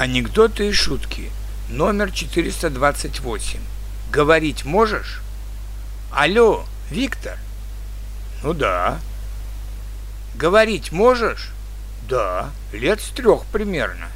Анекдоты и шутки. Номер 428. Говорить можешь? Алло, Виктор? Ну да. Говорить можешь? Да, лет с трех примерно.